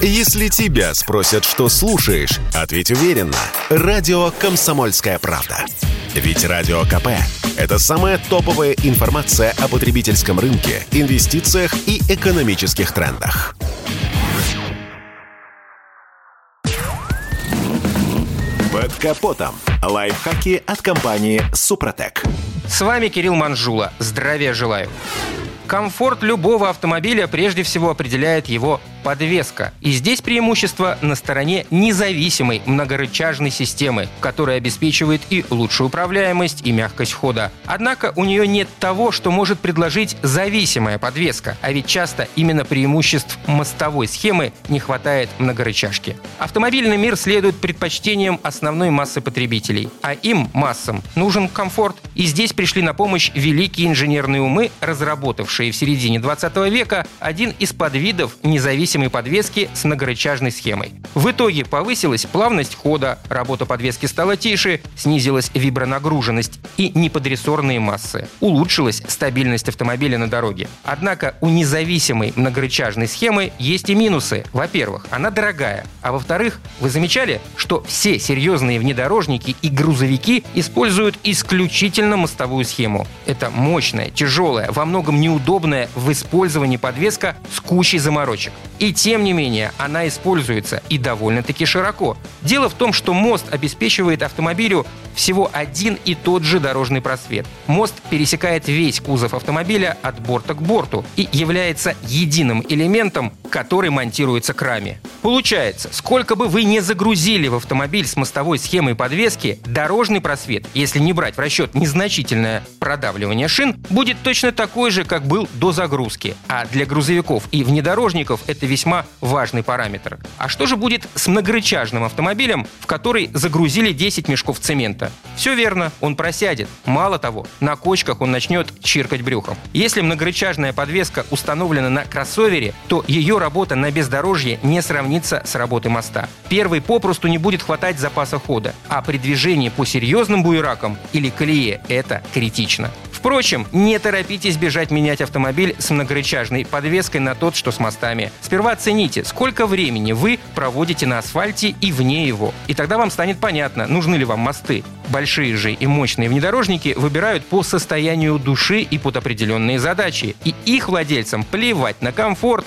Если тебя спросят, что слушаешь, ответь уверенно. Радио «Комсомольская правда». Ведь Радио КП – это самая топовая информация о потребительском рынке, инвестициях и экономических трендах. Под капотом. Лайфхаки от компании «Супротек». С вами Кирилл Манжула. Здравия желаю. Комфорт любого автомобиля прежде всего определяет его подвеска. И здесь преимущество на стороне независимой многорычажной системы, которая обеспечивает и лучшую управляемость, и мягкость хода. Однако у нее нет того, что может предложить зависимая подвеска, а ведь часто именно преимуществ мостовой схемы не хватает многорычажки. Автомобильный мир следует предпочтениям основной массы потребителей, а им, массам, нужен комфорт. И здесь пришли на помощь великие инженерные умы, разработавшие в середине 20 века один из подвидов независимой независимой подвески с многорычажной схемой. В итоге повысилась плавность хода, работа подвески стала тише, снизилась вибронагруженность и неподрессорные массы. Улучшилась стабильность автомобиля на дороге. Однако у независимой многорычажной схемы есть и минусы. Во-первых, она дорогая. А во-вторых, вы замечали, что все серьезные внедорожники и грузовики используют исключительно мостовую схему. Это мощная, тяжелая, во многом неудобная в использовании подвеска с кучей заморочек. И тем не менее, она используется и довольно-таки широко. Дело в том, что мост обеспечивает автомобилю всего один и тот же дорожный просвет. Мост пересекает весь кузов автомобиля от борта к борту и является единым элементом, который монтируется к раме. Получается, сколько бы вы не загрузили в автомобиль с мостовой схемой подвески, дорожный просвет, если не брать в расчет незначительное продавливание шин, будет точно такой же, как был до загрузки. А для грузовиков и внедорожников это весьма важный параметр. А что же будет с многорычажным автомобилем, в который загрузили 10 мешков цемента? Все верно, он просядет. Мало того, на кочках он начнет чиркать брюхом. Если многорычажная подвеска установлена на кроссовере, то работа на бездорожье не сравнится с работой моста. Первый попросту не будет хватать запаса хода, а при движении по серьезным буеракам или колее это критично. Впрочем, не торопитесь бежать менять автомобиль с многорычажной подвеской на тот, что с мостами. Сперва оцените, сколько времени вы проводите на асфальте и вне его. И тогда вам станет понятно, нужны ли вам мосты. Большие же и мощные внедорожники выбирают по состоянию души и под определенные задачи. И их владельцам плевать на комфорт